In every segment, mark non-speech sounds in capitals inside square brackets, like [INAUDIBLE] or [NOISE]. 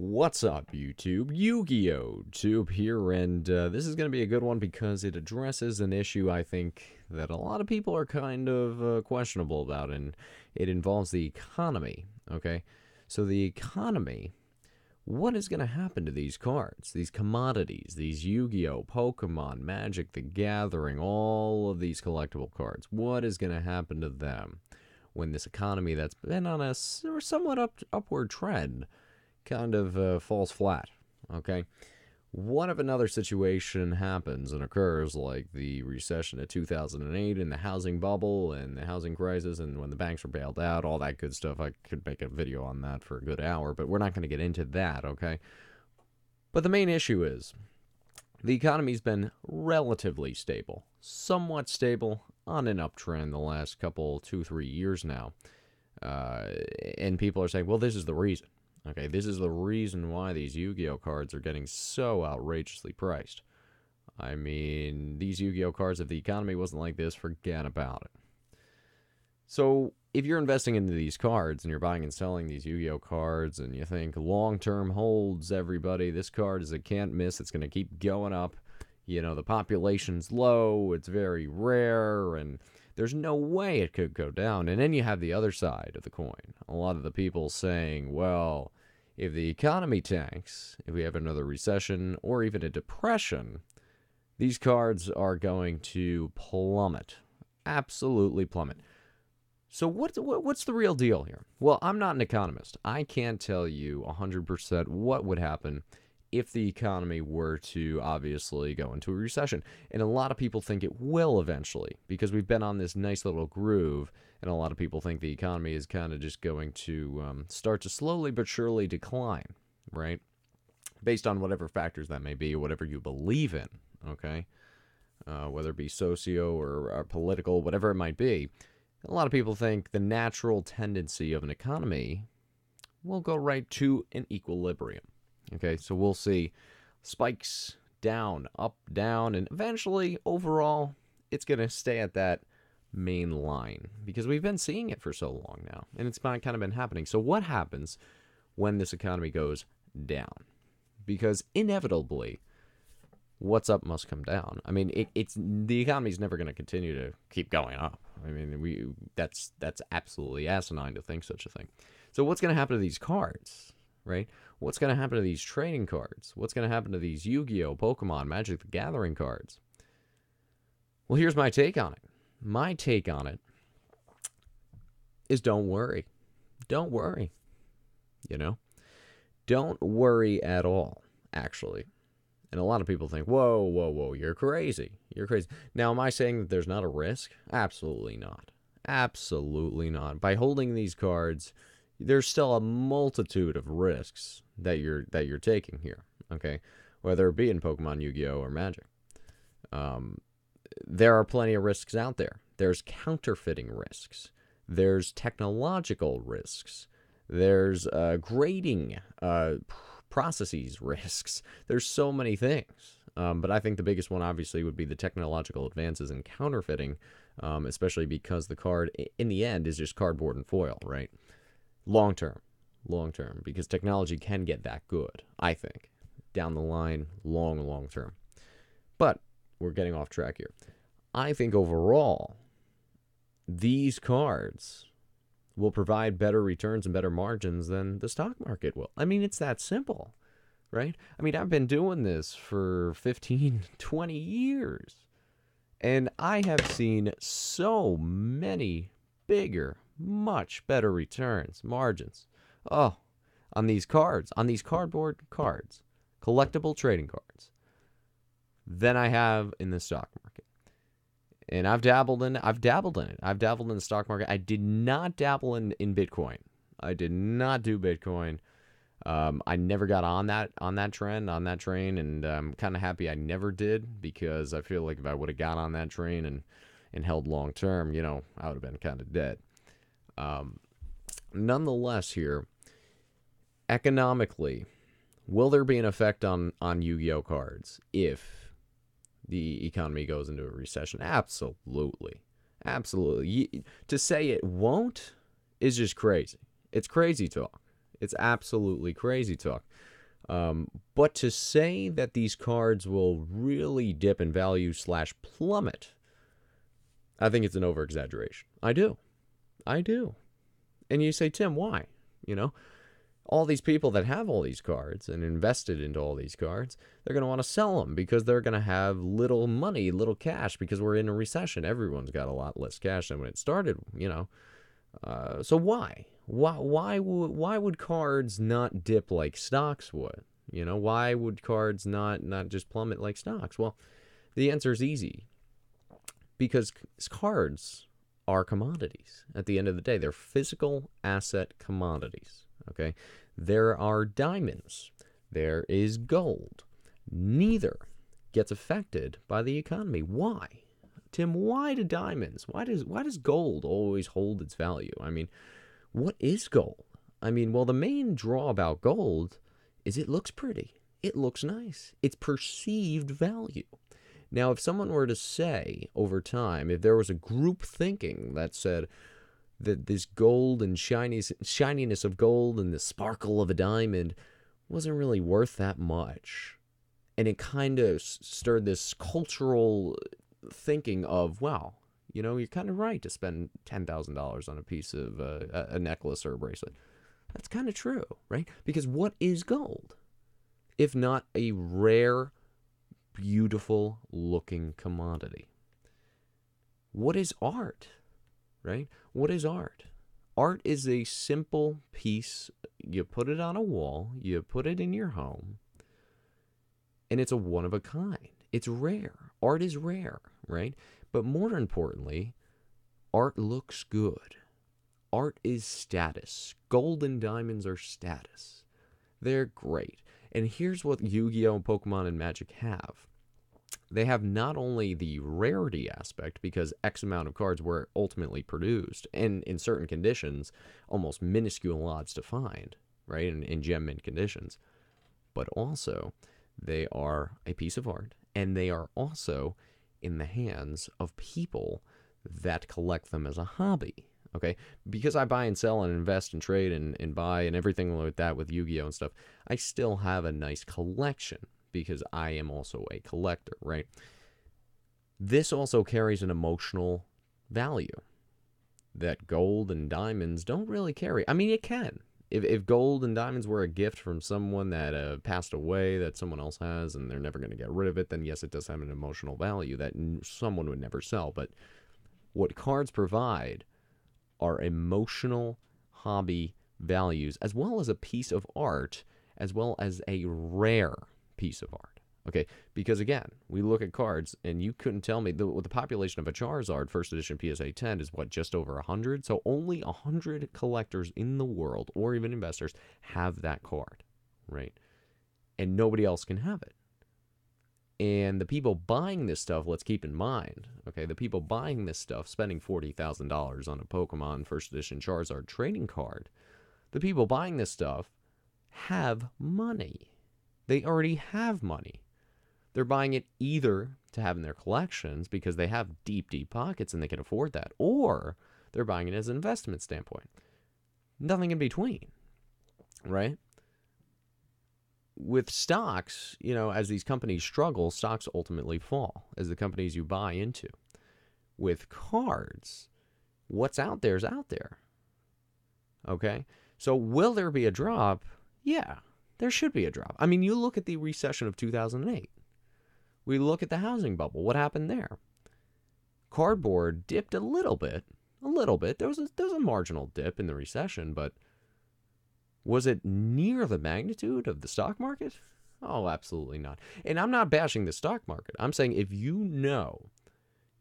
What's up, YouTube? Yu Gi Oh! Tube here, and uh, this is going to be a good one because it addresses an issue I think that a lot of people are kind of uh, questionable about, and it involves the economy. Okay, so the economy. What is going to happen to these cards, these commodities, these Yu Gi Oh!, Pokemon, Magic the Gathering, all of these collectible cards? What is going to happen to them when this economy that's been on a somewhat up, upward trend? Kind of uh, falls flat. Okay. What if another situation happens and occurs like the recession of 2008 and the housing bubble and the housing crisis and when the banks were bailed out, all that good stuff? I could make a video on that for a good hour, but we're not going to get into that, okay? But the main issue is the economy's been relatively stable, somewhat stable, on an uptrend the last couple, two, three years now. Uh, and people are saying, well, this is the reason. Okay, this is the reason why these Yu-Gi-Oh cards are getting so outrageously priced. I mean, these Yu-Gi-Oh cards, if the economy wasn't like this, forget about it. So, if you're investing into these cards and you're buying and selling these Yu-Gi-Oh cards and you think long-term holds everybody, this card is a can't miss, it's going to keep going up. You know, the population's low, it's very rare and there's no way it could go down. And then you have the other side of the coin. A lot of the people saying, well, if the economy tanks, if we have another recession or even a depression, these cards are going to plummet. Absolutely plummet. So what, what's the real deal here? Well, I'm not an economist. I can't tell you 100% what would happen if the economy were to obviously go into a recession. And a lot of people think it will eventually because we've been on this nice little groove, and a lot of people think the economy is kind of just going to um, start to slowly but surely decline, right? Based on whatever factors that may be, whatever you believe in, okay? Uh, whether it be socio or, or political, whatever it might be. A lot of people think the natural tendency of an economy will go right to an equilibrium. Okay, so we'll see spikes down, up, down, and eventually, overall, it's going to stay at that main line because we've been seeing it for so long now, and it's kind of been happening. So, what happens when this economy goes down? Because inevitably, what's up must come down. I mean, it, it's the economy's never going to continue to keep going up. I mean, we that's that's absolutely asinine to think such a thing. So, what's going to happen to these cards? Right? What's going to happen to these trading cards? What's going to happen to these Yu Gi Oh!, Pokemon, Magic the Gathering cards? Well, here's my take on it. My take on it is don't worry. Don't worry. You know? Don't worry at all, actually. And a lot of people think, whoa, whoa, whoa, you're crazy. You're crazy. Now, am I saying that there's not a risk? Absolutely not. Absolutely not. By holding these cards, there's still a multitude of risks that you're that you're taking here. Okay, whether it be in Pokemon, Yu-Gi-Oh, or Magic, um, there are plenty of risks out there. There's counterfeiting risks. There's technological risks. There's uh, grading uh, processes [LAUGHS] risks. There's so many things. Um, but I think the biggest one, obviously, would be the technological advances in counterfeiting, um, especially because the card, in the end, is just cardboard and foil, right? Long term, long term, because technology can get that good, I think, down the line, long, long term. But we're getting off track here. I think overall, these cards will provide better returns and better margins than the stock market will. I mean, it's that simple, right? I mean, I've been doing this for 15, [LAUGHS] 20 years. And I have seen so many bigger, much better returns, margins. Oh, on these cards, on these cardboard cards, collectible trading cards, than I have in the stock market. And I've dabbled in I've dabbled in it. I've dabbled in the stock market. I did not dabble in, in Bitcoin. I did not do Bitcoin. Um, I never got on that on that trend on that train, and I'm kind of happy I never did because I feel like if I would have got on that train and and held long term, you know, I would have been kind of dead. Um, nonetheless, here, economically, will there be an effect on, on Yu Gi Oh cards if the economy goes into a recession? Absolutely. Absolutely. To say it won't is just crazy. It's crazy talk. It's absolutely crazy talk. Um, but to say that these cards will really dip in value slash plummet, I think it's an over exaggeration. I do. I do. And you say, Tim, why? You know, all these people that have all these cards and invested into all these cards, they're going to want to sell them because they're going to have little money, little cash because we're in a recession. Everyone's got a lot less cash than when it started, you know. Uh, so why? Why why would why would cards not dip like stocks would? You know, why would cards not not just plummet like stocks? Well, the answer is easy. Because cards are commodities. At the end of the day, they're physical asset commodities. Okay? There are diamonds. There is gold. Neither gets affected by the economy. Why? Tim, why do diamonds? Why does why does gold always hold its value? I mean, what is gold? I mean, well, the main draw about gold is it looks pretty. It looks nice. It's perceived value. Now, if someone were to say over time, if there was a group thinking that said, that this gold and shininess, shininess of gold and the sparkle of a diamond wasn't really worth that much. And it kind of stirred this cultural thinking of, wow, you know, you're kind of right to spend $10,000 on a piece of uh, a necklace or a bracelet. That's kind of true, right? Because what is gold? If not a rare, beautiful looking commodity? What is art? right? What is art? Art is a simple piece. You put it on a wall, you put it in your home, and it's a one of a kind. It's rare. Art is rare, right? But more importantly, art looks good. Art is status. Gold and diamonds are status. They're great. And here's what Yu Gi Oh!, and Pokemon, and Magic have they have not only the rarity aspect because X amount of cards were ultimately produced, and in certain conditions, almost minuscule odds to find, right, in, in gem mint conditions, but also they are a piece of art, and they are also in the hands of people that collect them as a hobby. Okay, because I buy and sell and invest and trade and, and buy and everything like that with Yu Gi Oh! and stuff, I still have a nice collection because I am also a collector, right? This also carries an emotional value that gold and diamonds don't really carry. I mean, it can. If, if gold and diamonds were a gift from someone that uh, passed away that someone else has and they're never going to get rid of it, then yes, it does have an emotional value that someone would never sell. But what cards provide are emotional hobby values as well as a piece of art as well as a rare piece of art. Okay, because again, we look at cards, and you couldn't tell me the, the population of a Charizard first edition PSA 10 is what just over 100. So only 100 collectors in the world, or even investors, have that card, right? And nobody else can have it. And the people buying this stuff, let's keep in mind, okay, the people buying this stuff, spending $40,000 on a Pokemon first edition Charizard trading card, the people buying this stuff have money they already have money. They're buying it either to have in their collections because they have deep, deep pockets and they can afford that, or they're buying it as an investment standpoint. Nothing in between, right? With stocks, you know, as these companies struggle, stocks ultimately fall as the companies you buy into. With cards, what's out there is out there. Okay? So, will there be a drop? Yeah, there should be a drop. I mean, you look at the recession of 2008. We look at the housing bubble. What happened there? Cardboard dipped a little bit, a little bit. There was a, there was a marginal dip in the recession, but was it near the magnitude of the stock market? Oh, absolutely not. And I'm not bashing the stock market. I'm saying if you know,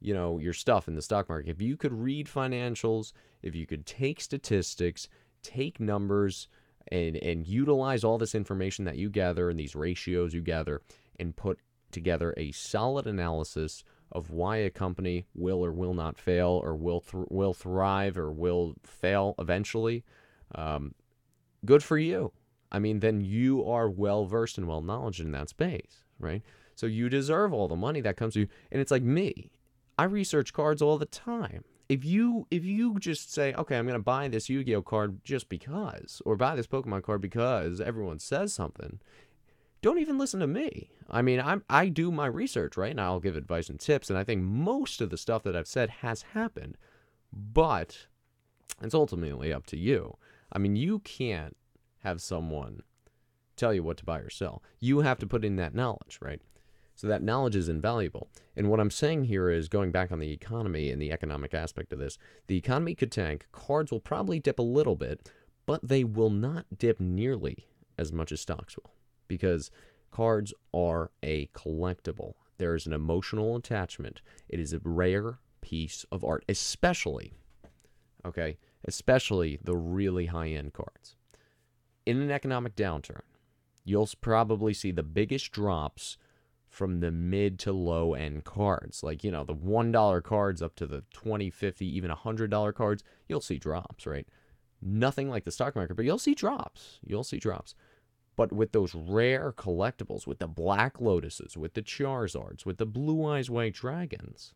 you know, your stuff in the stock market, if you could read financials, if you could take statistics, take numbers, and and utilize all this information that you gather and these ratios you gather and put together a solid analysis of why a company will or will not fail or will th- will thrive or will fail eventually um, good for you. I mean then you are well versed and well knowledge in that space right? So you deserve all the money that comes to you. And it's like me. I research cards all the time if you if you just say, okay, I'm gonna buy this Yu-Gi-Oh card just because, or buy this Pokemon card because everyone says something, don't even listen to me. I mean, I'm I do my research, right? And I'll give advice and tips, and I think most of the stuff that I've said has happened, but it's ultimately up to you. I mean, you can't have someone tell you what to buy or sell. You have to put in that knowledge, right? So that knowledge is invaluable. And what I'm saying here is going back on the economy and the economic aspect of this, the economy could tank, cards will probably dip a little bit, but they will not dip nearly as much as stocks will because cards are a collectible. There is an emotional attachment. It is a rare piece of art, especially, okay, especially the really high end cards. In an economic downturn, you'll probably see the biggest drops from the mid to low end cards. Like, you know, the $1 cards up to the 20, 50, even $100 cards, you'll see drops, right? Nothing like the stock market, but you'll see drops. You'll see drops. But with those rare collectibles, with the Black Lotuses, with the Charizards, with the Blue Eyes White Dragons,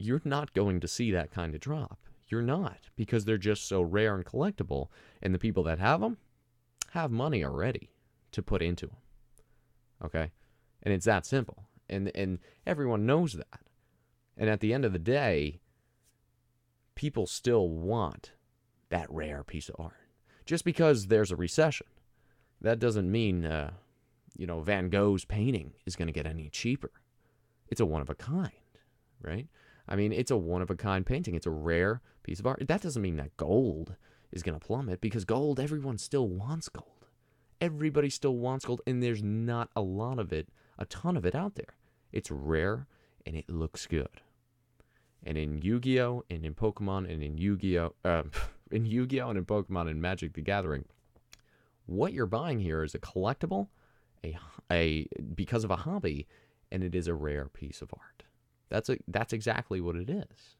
you're not going to see that kind of drop. You're not, because they're just so rare and collectible. And the people that have them have money already to put into them. Okay? And it's that simple. And and everyone knows that. And at the end of the day, people still want that rare piece of art. Just because there's a recession, that doesn't mean uh, you know Van Gogh's painting is going to get any cheaper. It's a one of a kind, right? I mean, it's a one of a kind painting. It's a rare piece of art. That doesn't mean that gold is going to plummet because gold, everyone still wants gold. Everybody still wants gold, and there's not a lot of it a ton of it out there. It's rare and it looks good. And in Yu-Gi-Oh and in Pokemon and in Yu-Gi-Oh uh, [LAUGHS] in Yu-Gi-Oh and in Pokemon and Magic the Gathering, what you're buying here is a collectible, a a because of a hobby, and it is a rare piece of art. That's a that's exactly what it is.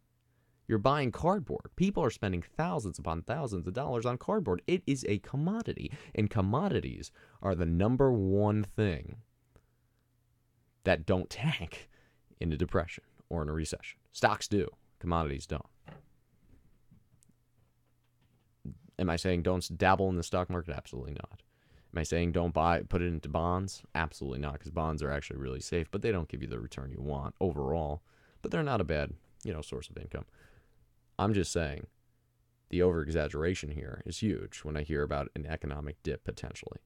You're buying cardboard. People are spending thousands upon thousands of dollars on cardboard. It is a commodity, and commodities are the number one thing that don't tank in a depression or in a recession. Stocks do, commodities don't. Am I saying don't dabble in the stock market? Absolutely not. Am I saying don't buy, put it into bonds? Absolutely not, because bonds are actually really safe, but they don't give you the return you want overall. But they're not a bad, you know, source of income. I'm just saying the over exaggeration here is huge when I hear about an economic dip potentially.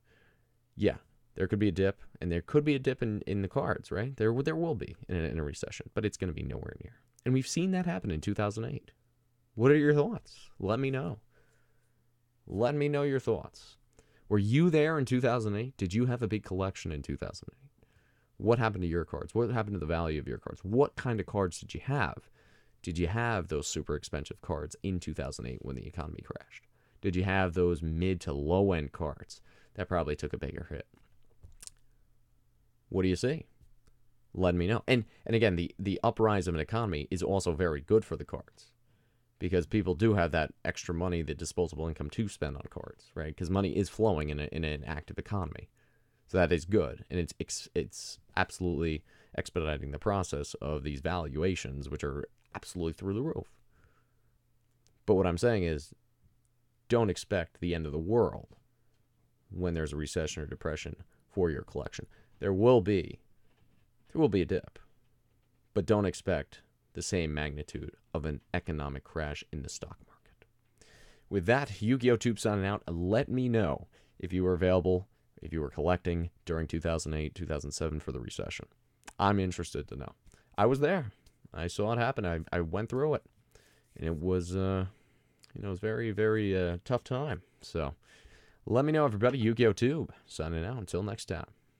Yeah, there could be a dip, and there could be a dip in, in the cards, right? There, there will be in a, in a recession, but it's going to be nowhere near. And we've seen that happen in 2008. What are your thoughts? Let me know. Let me know your thoughts. Were you there in 2008? Did you have a big collection in 2008? What happened to your cards? What happened to the value of your cards? What kind of cards did you have? Did you have those super expensive cards in 2008 when the economy crashed? Did you have those mid to low end cards that probably took a bigger hit? What do you see? Let me know. And and again, the the uprise of an economy is also very good for the cards because people do have that extra money, the disposable income to spend on cards, right? Because money is flowing in, a, in an active economy, so that is good, and it's it's absolutely expediting the process of these valuations, which are absolutely through the roof. But what I'm saying is, don't expect the end of the world when there's a recession or depression for your collection there will be there will be a dip. But don't expect the same magnitude of an economic crash in the stock market. With that, Yu-Gi-Oh! Tube signing out. Let me know if you were available, if you were collecting during 2008, 2007 for the recession. I'm interested to know. I was there. I saw it happen. I, I went through it. And it was, uh, you know, it was very, very uh, tough time. So let me know, everybody. Yu-Gi-Oh! Tube signing out. Until next time.